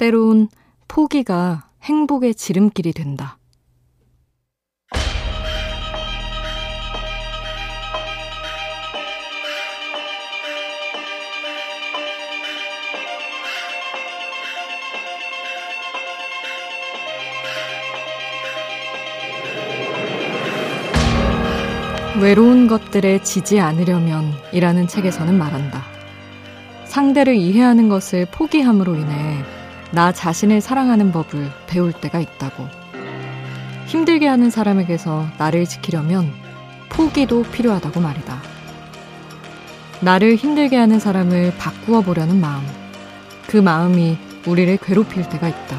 때론 포기가 행복의 지름길이 된다. 외로운 것들에 지지 않으려면 이라는 책에서는 말한다. 상대를 이해하는 것을 포기함으로 인해 나 자신을 사랑하는 법을 배울 때가 있다고. 힘들게 하는 사람에게서 나를 지키려면 포기도 필요하다고 말이다. 나를 힘들게 하는 사람을 바꾸어 보려는 마음. 그 마음이 우리를 괴롭힐 때가 있다.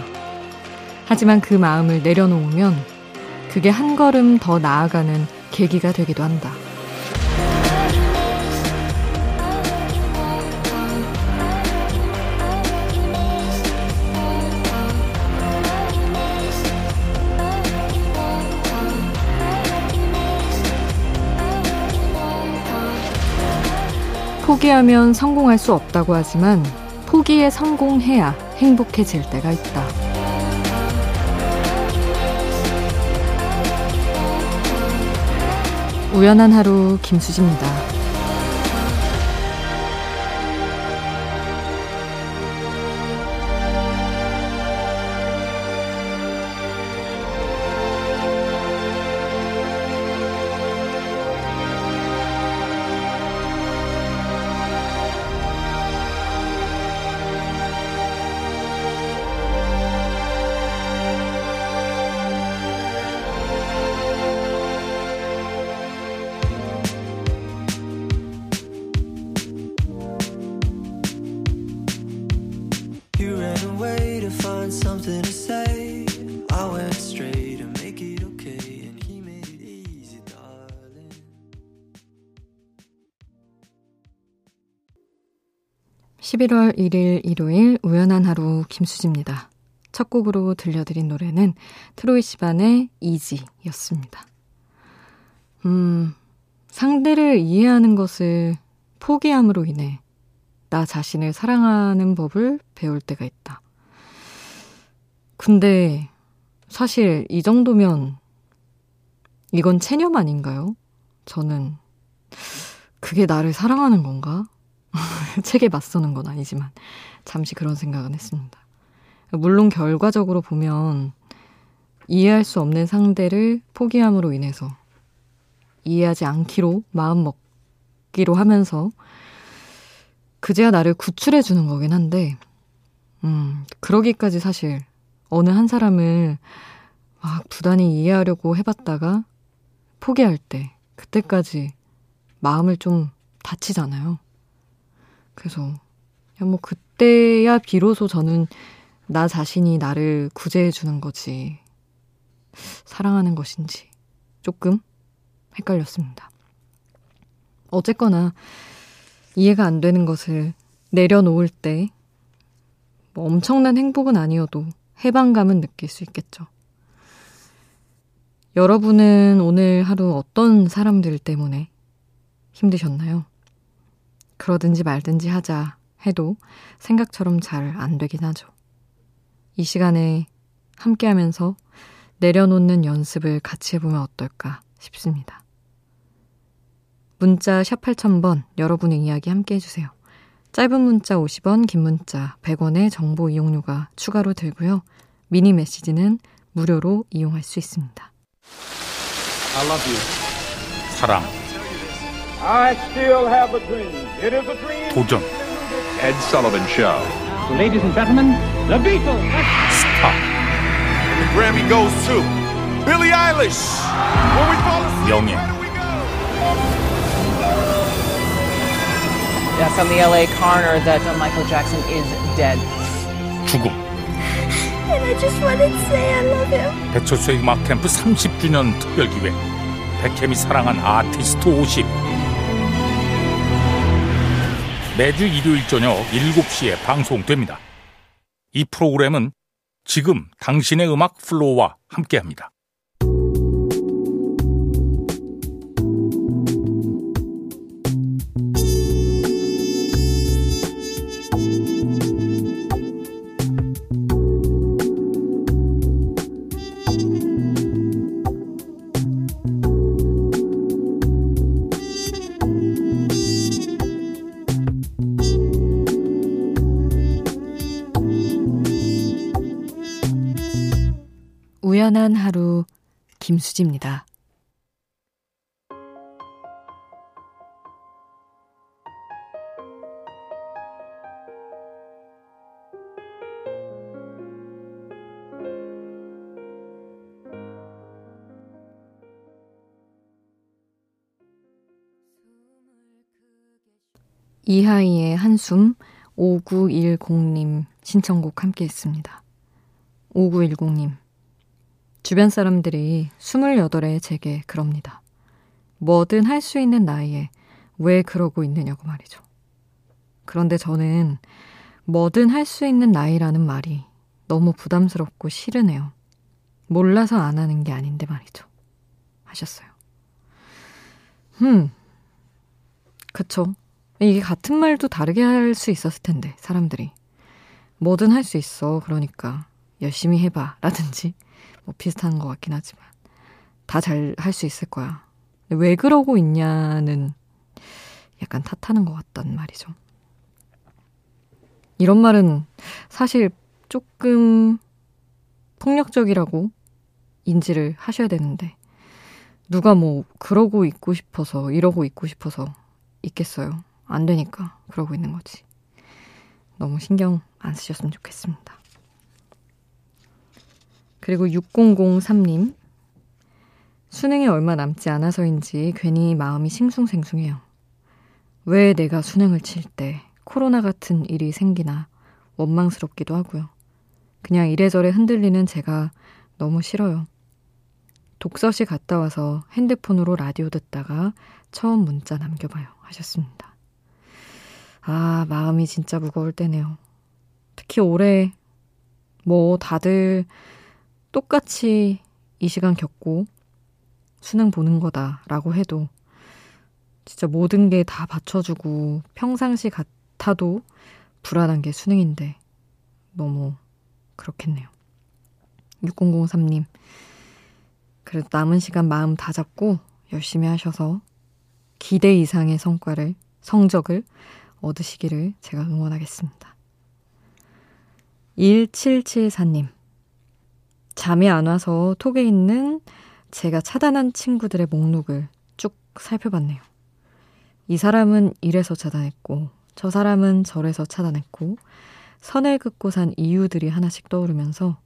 하지만 그 마음을 내려놓으면 그게 한 걸음 더 나아가는 계기가 되기도 한다. 포기하면 성공할 수 없다고 하지만 포기에 성공해야 행복해질 때가 있다. 우연한 하루 김수지입니다. 11월 1일 일요일 우연한 하루 김수지입니다. 첫 곡으로 들려드린 노래는 트로이 시반의 이지였습니다. 음, 상대를 이해하는 것을 포기함으로 인해 나 자신을 사랑하는 법을 배울 때가 있다. 근데 사실 이 정도면 이건 체념 아닌가요? 저는 그게 나를 사랑하는 건가? 책에 맞서는 건 아니지만 잠시 그런 생각은 했습니다. 물론 결과적으로 보면 이해할 수 없는 상대를 포기함으로 인해서 이해하지 않기로 마음 먹기로 하면서 그제야 나를 구출해 주는 거긴 한데, 음, 그러기까지 사실 어느 한 사람을 막 부단히 이해하려고 해봤다가 포기할 때, 그때까지 마음을 좀 다치잖아요. 그래서 뭐 그때야 비로소 저는 나 자신이 나를 구제해 주는 거지 사랑하는 것인지 조금 헷갈렸습니다. 어쨌거나 이해가 안 되는 것을 내려놓을 때 뭐 엄청난 행복은 아니어도 해방감은 느낄 수 있겠죠. 여러분은 오늘 하루 어떤 사람들 때문에 힘드셨나요? 그러든지 말든지 하자 해도 생각처럼 잘 안 되긴 하죠. 이 시간에 함께 하면서 내려놓는 연습을 같이 해보면 어떨까 싶습니다. 문자 샵 8000번 여러분의 이야기 함께 해주세요. 짧은 문자 50원, 긴 문자 100원의 정보 이용료가 추가로 들고요. 미니 메시지는 무료로 이용할 수 있습니다. I love you. 사랑. 도전. Ed Sullivan Show. Ladies and gentlemen, The Beatles. 스타. And the Grammy goes to Billie Eilish. When we fall asleep, 명예. Yes, on the LA coroner that uh, Michael Jackson is dead. 죽음. And I just wanted to say I love him. 배철수의 음악 캠프 30주년 특별 기획. 백햄이 사랑한 아티스트 50. 매주 일요일 저녁 7시에 방송됩니다. 이 프로그램은 지금 당신의 음악 플로우와 함께합니다. 유연한 하루 김수지입니다. 이하이의 한숨 5910님 신청곡 함께 했습니다. 5910님. 주변 사람들이 28에 제게 그럽니다. 뭐든 할 수 있는 나이에 왜 그러고 있느냐고 말이죠. 그런데 저는 뭐든 할 수 있는 나이라는 말이 너무 부담스럽고 싫으네요. 몰라서 안 하는 게 아닌데 말이죠. 하셨어요. 음, 그쵸. 이게 같은 말도 다르게 할 수 있었을 텐데, 사람들이. 뭐든 할 수 있어. 그러니까 열심히 해봐. 라든지 뭐 비슷한 것 같긴 하지만 다 잘 할 수 있을 거야. 왜 그러고 있냐는 약간 탓하는 것 같단 말이죠. 이런 말은 사실 조금 폭력적이라고 인지를 하셔야 되는데 누가 뭐 그러고 있고 싶어서 이러고 있고 싶어서 있겠어요. 안 되니까 그러고 있는 거지. 너무 신경 안 쓰셨으면 좋겠습니다. 그리고 6003님. 수능이 얼마 남지 않아서인지 괜히 마음이 싱숭생숭해요. 왜 내가 수능을 칠 때 코로나 같은 일이 생기나 원망스럽기도 하고요. 그냥 이래저래 흔들리는 제가 너무 싫어요. 독서실 갔다 와서 핸드폰으로 라디오 듣다가 처음 문자 남겨봐요. 하셨습니다. 아, 마음이 진짜 무거울 때네요. 특히 올해 뭐 다들 똑같이 이 시간 겪고 수능 보는 거다라고 해도 진짜 모든 게 다 받쳐주고 평상시 같아도 불안한 게 수능인데 너무 그렇겠네요. 6003님. 그래도 남은 시간 마음 다 잡고 열심히 하셔서 기대 이상의 성과를, 성적을 얻으시기를 제가 응원하겠습니다. 1774님. 잠이 안 와서 톡에 있는 제가 차단한 친구들의 목록을 쭉 살펴봤네요. 이 사람은 이래서 차단했고, 저 사람은 저래서 차단했고, 선을 긋고 산 이유들이 하나씩 떠오르면서,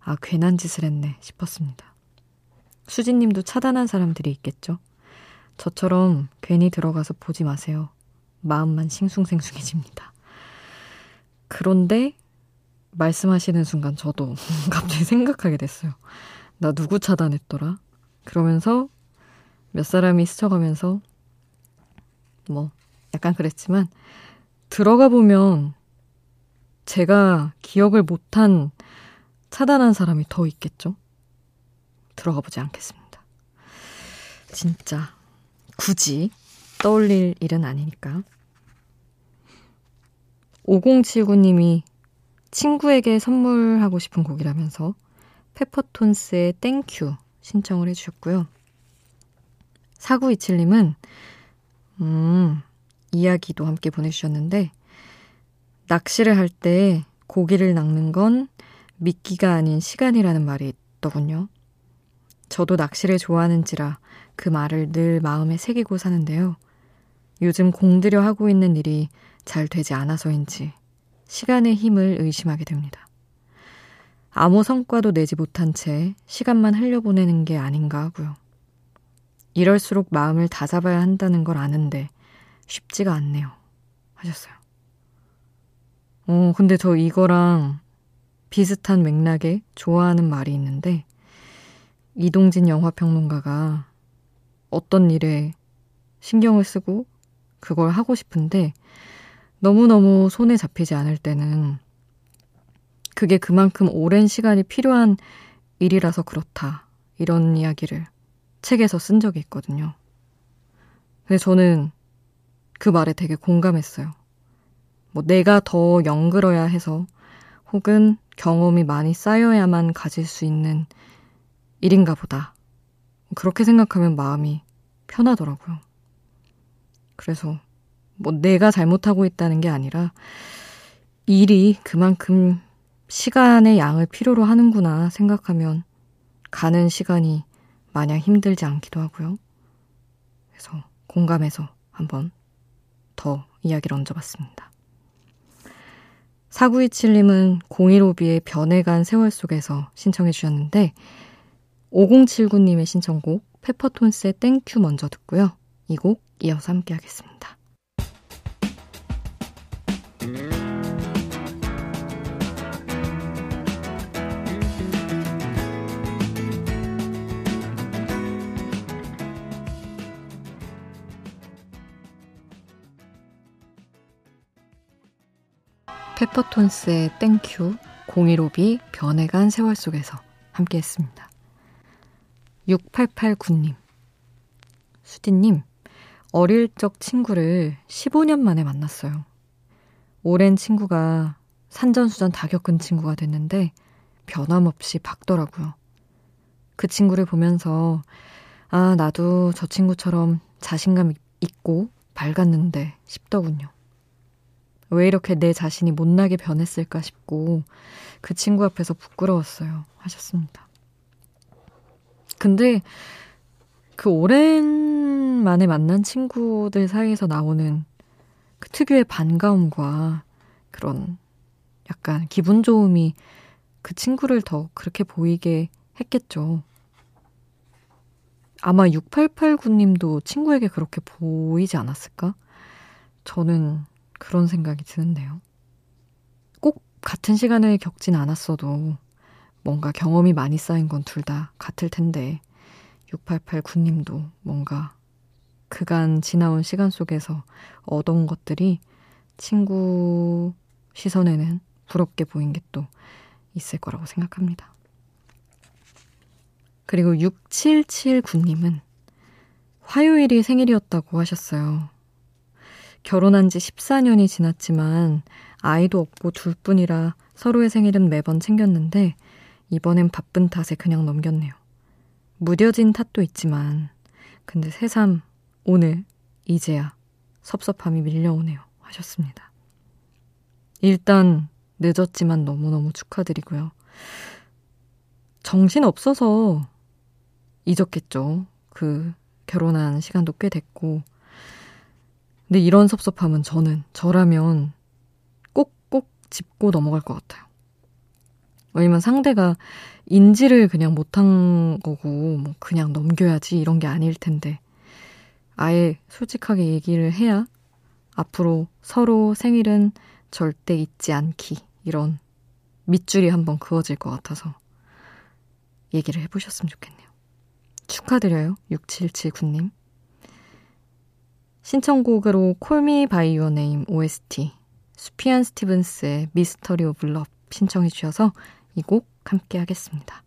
아, 괜한 짓을 했네 싶었습니다. 수진님도 차단한 사람들이 있겠죠? 저처럼 괜히 들어가서 보지 마세요. 마음만 싱숭생숭해집니다. 그런데 말씀하시는 순간 저도 갑자기 생각하게 됐어요. 나 누구 차단했더라? 그러면서 몇 사람이 스쳐가면서 뭐 약간 그랬지만 들어가 보면 제가 기억을 못한 차단한 사람이 더 있겠죠? 들어가 보지 않겠습니다. 진짜 굳이 떠올릴 일은 아니니까. 5079님이 친구에게 선물하고 싶은 곡이라면서 페퍼톤스의 Thank You 신청을 해주셨고요. 4927님은, 음, 이야기도 함께 보내주셨는데, 낚시를 할 때 고기를 낚는 건 미끼가 아닌 시간이라는 말이 있더군요. 저도 낚시를 좋아하는지라 그 말을 늘 마음에 새기고 사는데요. 요즘 공들여 하고 있는 일이 잘 되지 않아서인지 시간의 힘을 의심하게 됩니다. 아무 성과도 내지 못한 채 시간만 흘려보내는 게 아닌가 하고요. 이럴수록 마음을 다잡아야 한다는 걸 아는데 쉽지가 않네요. 하셨어요. 어, 근데 저 이거랑 비슷한 맥락에 좋아하는 말이 있는데, 이동진 영화평론가가 어떤 일에 신경을 쓰고 그걸 하고 싶은데 너무너무 손에 잡히지 않을 때는 그게 그만큼 오랜 시간이 필요한 일이라서 그렇다. 이런 이야기를 책에서 쓴 적이 있거든요. 근데 저는 그 말에 되게 공감했어요. 뭐 내가 더 영글어야 해서 혹은 경험이 많이 쌓여야만 가질 수 있는 일인가 보다. 그렇게 생각하면 마음이 편하더라고요. 그래서 뭐 내가 잘못하고 있다는 게 아니라 일이 그만큼 시간의 양을 필요로 하는구나 생각하면 가는 시간이 마냥 힘들지 않기도 하고요. 그래서 공감해서 한번 더 이야기를 얹어봤습니다. 4927님은 015B의 변해간 세월 속에서 신청해 주셨는데 5079님의 신청곡 페퍼톤스의 땡큐 먼저 듣고요. 이 곡 이어서 함께 하겠습니다. 페퍼톤스의 땡큐, 015B 변해간 세월 속에서 함께 했습니다. 6889님. 수디님, 어릴 적 친구를 15년 만에 만났어요. 오랜 친구가 산전수전 다 겪은 친구가 됐는데 변함없이 밝더라고요. 그 친구를 보면서 아, 나도 저 친구처럼 자신감 있고 밝았는데 싶더군요. 왜 이렇게 내 자신이 못나게 변했을까 싶고 그 친구 앞에서 부끄러웠어요. 하셨습니다. 근데 그 오랜만에 만난 친구들 사이에서 나오는 그 특유의 반가움과 그런 약간 기분 좋음이 그 친구를 더 그렇게 보이게 했겠죠. 아마 6889님도 친구에게 그렇게 보이지 않았을까? 저는 그런 생각이 드는데요. 꼭 같은 시간을 겪진 않았어도 뭔가 경험이 많이 쌓인 건 둘 다 같을 텐데 6889님도 뭔가 그간 지나온 시간 속에서 얻어온 것들이 친구 시선에는 부럽게 보인 게 또 있을 거라고 생각합니다. 그리고 6779님은 화요일이 생일이었다고 하셨어요. 결혼한 지 14년이 지났지만 아이도 없고 둘 뿐이라 서로의 생일은 매번 챙겼는데 이번엔 바쁜 탓에 그냥 넘겼네요. 무뎌진 탓도 있지만 근데 새삼 오늘 이제야 섭섭함이 밀려오네요. 하셨습니다. 일단 늦었지만 너무너무 축하드리고요. 정신 없어서 잊었겠죠. 그 결혼한 시간도 꽤 됐고 근데 이런 섭섭함은 저는 저라면 꼭꼭 짚고 넘어갈 것 같아요. 왜냐면 상대가 인지를 그냥 못한 거고 뭐 그냥 넘겨야지 이런 게 아닐 텐데 아예 솔직하게 얘기를 해야 앞으로 서로 생일은 절대 잊지 않기 이런 밑줄이 한번 그어질 것 같아서 얘기를 해보셨으면 좋겠네요. 축하드려요. 6779님. 신청곡으로 Call Me by Your Name OST Sufjan Stevens의 Mystery of Love 신청해 주셔서 이 곡 함께 하겠습니다.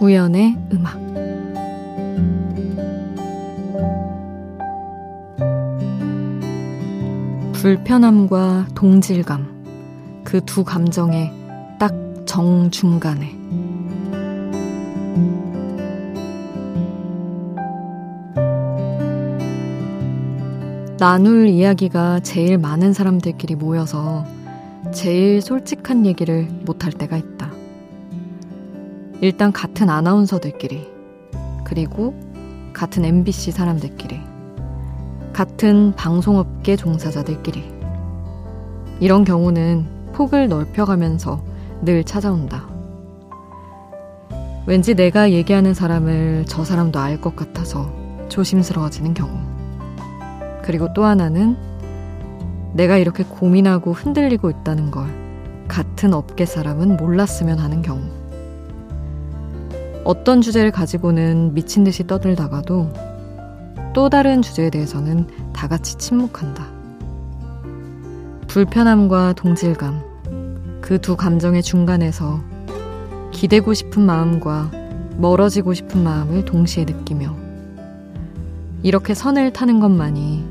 우연의 음악 불편함과 동질감 그 두 감정의 딱 정중간에 나눌 이야기가 제일 많은 사람들끼리 모여서 제일 솔직한 얘기를 못할 때가 있다. 일단 같은 아나운서들끼리, 그리고 같은 MBC 사람들끼리, 같은 방송업계 종사자들끼리. 이런 경우는 폭을 넓혀가면서 늘 찾아온다. 왠지 내가 얘기하는 사람을 저 사람도 알 것 같아서 조심스러워지는 경우. 그리고 또 하나는 내가 이렇게 고민하고 흔들리고 있다는 걸 같은 업계 사람은 몰랐으면 하는 경우. 어떤 주제를 가지고는 미친 듯이 떠들다가도 또 다른 주제에 대해서는 다 같이 침묵한다. 불편함과 동질감, 그 두 감정의 중간에서 기대고 싶은 마음과 멀어지고 싶은 마음을 동시에 느끼며 이렇게 선을 타는 것만이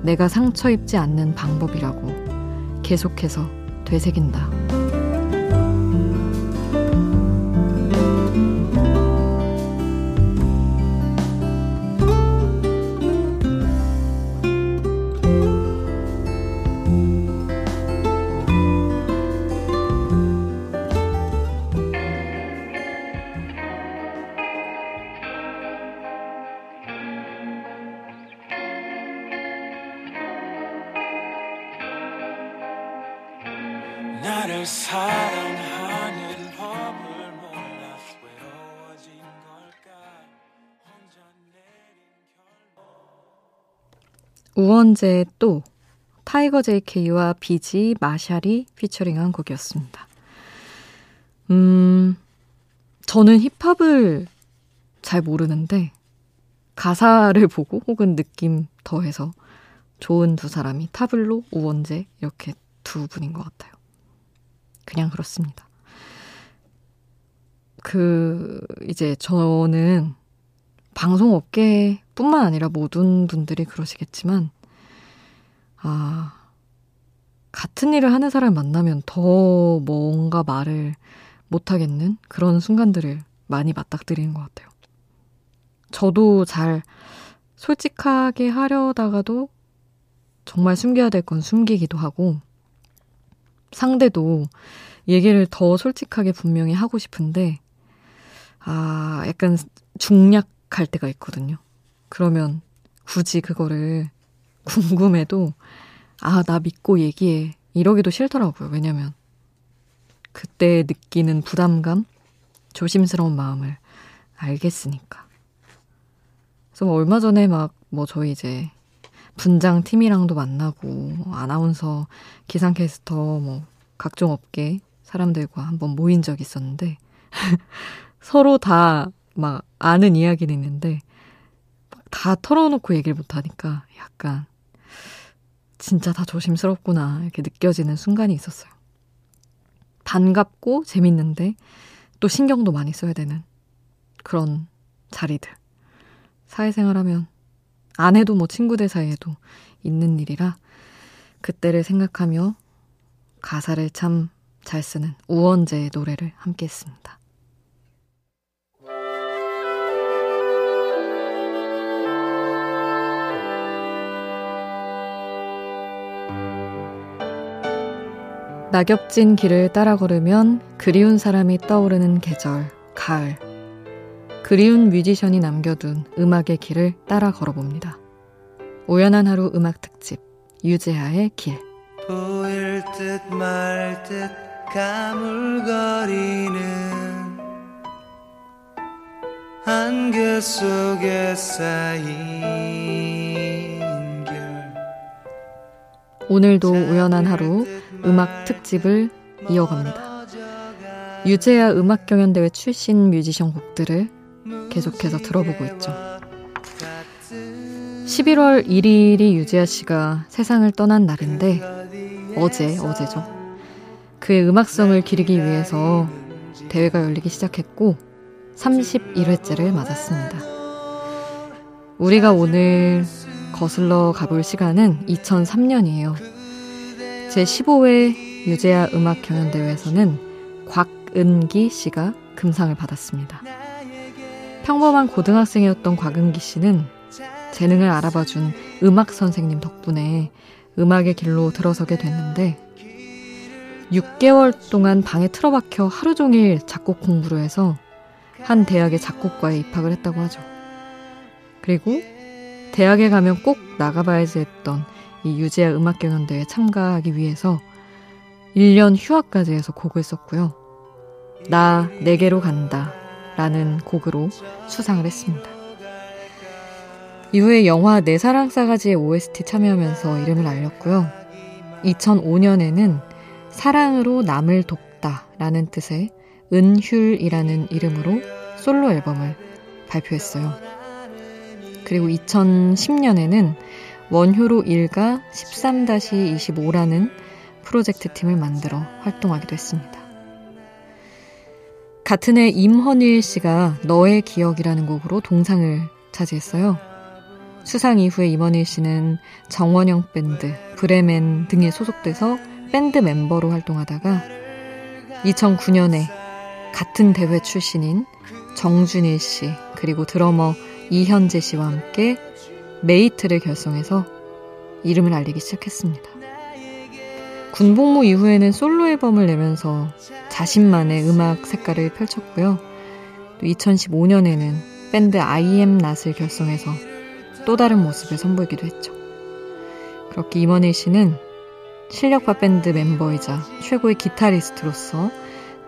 내가 상처 입지 않는 방법이라고 계속해서 되새긴다. 결 우원재 또 타이거 JK와 비지 마샬이 피처링한 곡이었습니다. 음, 저는 힙합을 잘 모르는데 가사를 보고 혹은 느낌 더해서 좋은 두 사람이 타블로, 우원재 이렇게 두 분인 것 같아요. 그냥 그렇습니다. 그, 이제 저는 방송업계 뿐만 아니라 모든 분들이 그러시겠지만, 아, 같은 일을 하는 사람 만나면 더 뭔가 말을 못하겠는 그런 순간들을 많이 맞닥뜨리는 것 같아요. 저도 잘 솔직하게 하려다가도 정말 숨겨야 될 건 숨기기도 하고, 상대도 얘기를 더 솔직하게 분명히 하고 싶은데, 아, 약간 중략할 때가 있거든요. 그러면 굳이 그거를 궁금해도, 아, 나 믿고 얘기해. 이러기도 싫더라고요. 왜냐면, 그때 느끼는 부담감, 조심스러운 마음을 알겠으니까. 그래서 뭐 얼마 전에 막, 뭐 저희 이제 분장 팀이랑도 만나고 아나운서 기상캐스터 뭐 각종 업계 사람들과 한번 모인 적이 있었는데 서로 다 막 아는 이야기는 있는데 다 털어놓고 얘기를 못하니까 약간 진짜 다 조심스럽구나 이렇게 느껴지는 순간이 있었어요. 반갑고 재밌는데 또 신경도 많이 써야 되는 그런 자리들. 사회생활 하면 안 해도 뭐 친구들 사이에도 있는 일이라 그때를 생각하며 가사를 참 잘 쓰는 우원재의 노래를 함께 했습니다. 낙엽진 길을 따라 걸으면 그리운 사람이 떠오르는 계절, 가을. 그리운 뮤지션이 남겨둔 음악의 길을 따라 걸어봅니다. 우연한 하루 음악 특집 유재하의 길 보일 듯 말 듯 가물거리는 안개 속에 쌓인 오늘도 우연한 하루 음악 특집을 이어갑니다. 유재하 음악 경연대회 출신 뮤지션 곡들을 계속해서 들어보고 있죠. 11월 1일이 유지아 씨가 세상을 떠난 날인데 어제 어제죠. 그의 음악성을 기리기 위해서 대회가 열리기 시작했고 31회째를 맞았습니다. 우리가 오늘 거슬러 가볼 시간은 2003년이에요. 제15회 유재하 음악 경연대회에서는 곽은기 씨가 금상을 받았습니다. 평범한 고등학생이었던 곽은기 씨는 재능을 알아봐준 음악 선생님 덕분에 음악의 길로 들어서게 됐는데 6개월 동안 방에 틀어박혀 하루 종일 작곡 공부를 해서 한 대학의 작곡과에 입학을 했다고 하죠. 그리고 대학에 가면 꼭 나가봐야지 했던 이 유재하 음악 경연대회에 참가하기 위해서 1년 휴학까지 해서 곡을 썼고요. 나 내게로 간다. 라는 곡으로 수상을 했습니다. 이후에 영화 내 사랑 싸가지의 OST 참여하면서 이름을 알렸고요. 2005년에는 사랑으로 남을 돕다 라는 뜻의 은휼이라는 이름으로 솔로 앨범을 발표했어요. 그리고 2010년에는 원효로 일가 13-25라는 프로젝트 팀을 만들어 활동하기도 했습니다. 같은 해 임헌일 씨가 너의 기억이라는 곡으로 동상을 차지했어요. 수상 이후에 임헌일 씨는 정원영 밴드, 브레멘 등에 소속돼서 밴드 멤버로 활동하다가 2009년에 같은 대회 출신인 정준일 씨, 그리고 드러머 이현재 씨와 함께 메이트를 결성해서 이름을 알리기 시작했습니다. 군복무 이후에는 솔로 앨범을 내면서 자신만의 음악 색깔을 펼쳤고요. 또 2015년에는 밴드 아이엠낫을 결성해서 또 다른 모습을 선보이기도 했죠. 그렇게 임헌일 씨는 실력파 밴드 멤버이자 최고의 기타리스트로서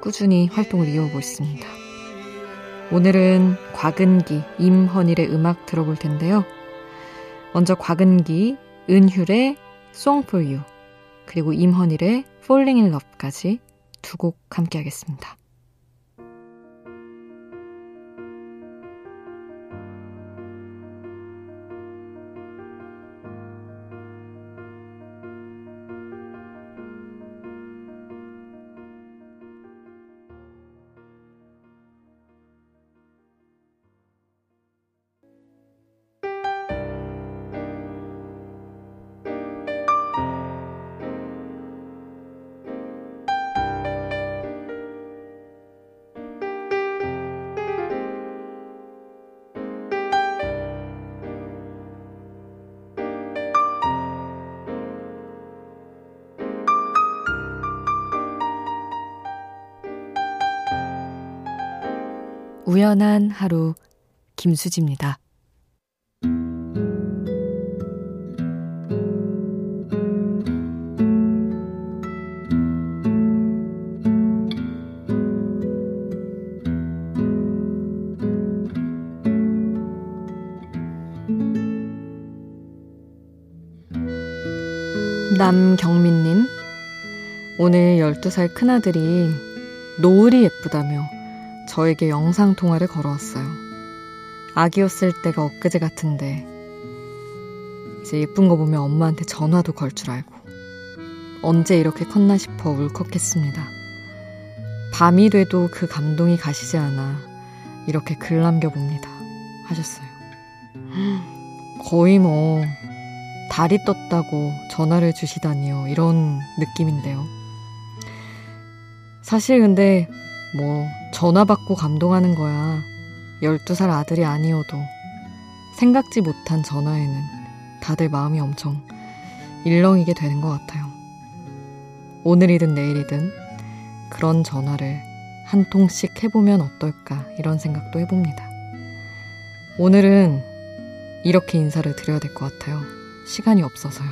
꾸준히 활동을 이어오고 있습니다. 오늘은 곽은기, 임헌일의 음악 들어볼 텐데요. 먼저 곽은기, 은휴의 Song for You, 그리고 임헌일의 Falling in Love까지 두 곡 함께 하겠습니다. 우연한 하루 김수지입니다. 남경민님, 오늘 12살 큰아들이 노을이 예쁘다며 저에게 영상통화를 걸어왔어요. 아기였을 때가 엊그제 같은데, 이제 예쁜 거 보면 엄마한테 전화도 걸 줄 알고, 언제 이렇게 컸나 싶어 울컥했습니다. 밤이 돼도 그 감동이 가시지 않아 이렇게 글 남겨봅니다. 하셨어요. 거의 뭐, 달이 떴다고 전화를 주시다니요. 이런 느낌인데요. 사실 근데 뭐 전화 받고 감동하는 거야. 12살 아들이 아니어도 생각지 못한 전화에는 다들 마음이 엄청 일렁이게 되는 것 같아요. 오늘이든 내일이든 그런 전화를 한 통씩 해보면 어떨까 이런 생각도 해봅니다. 오늘은 이렇게 인사를 드려야 될 것 같아요. 시간이 없어서요.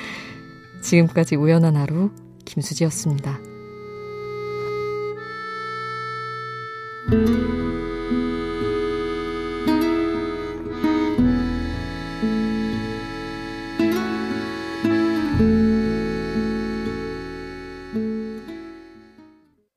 지금까지 우연한 하루 김수지였습니다. thank you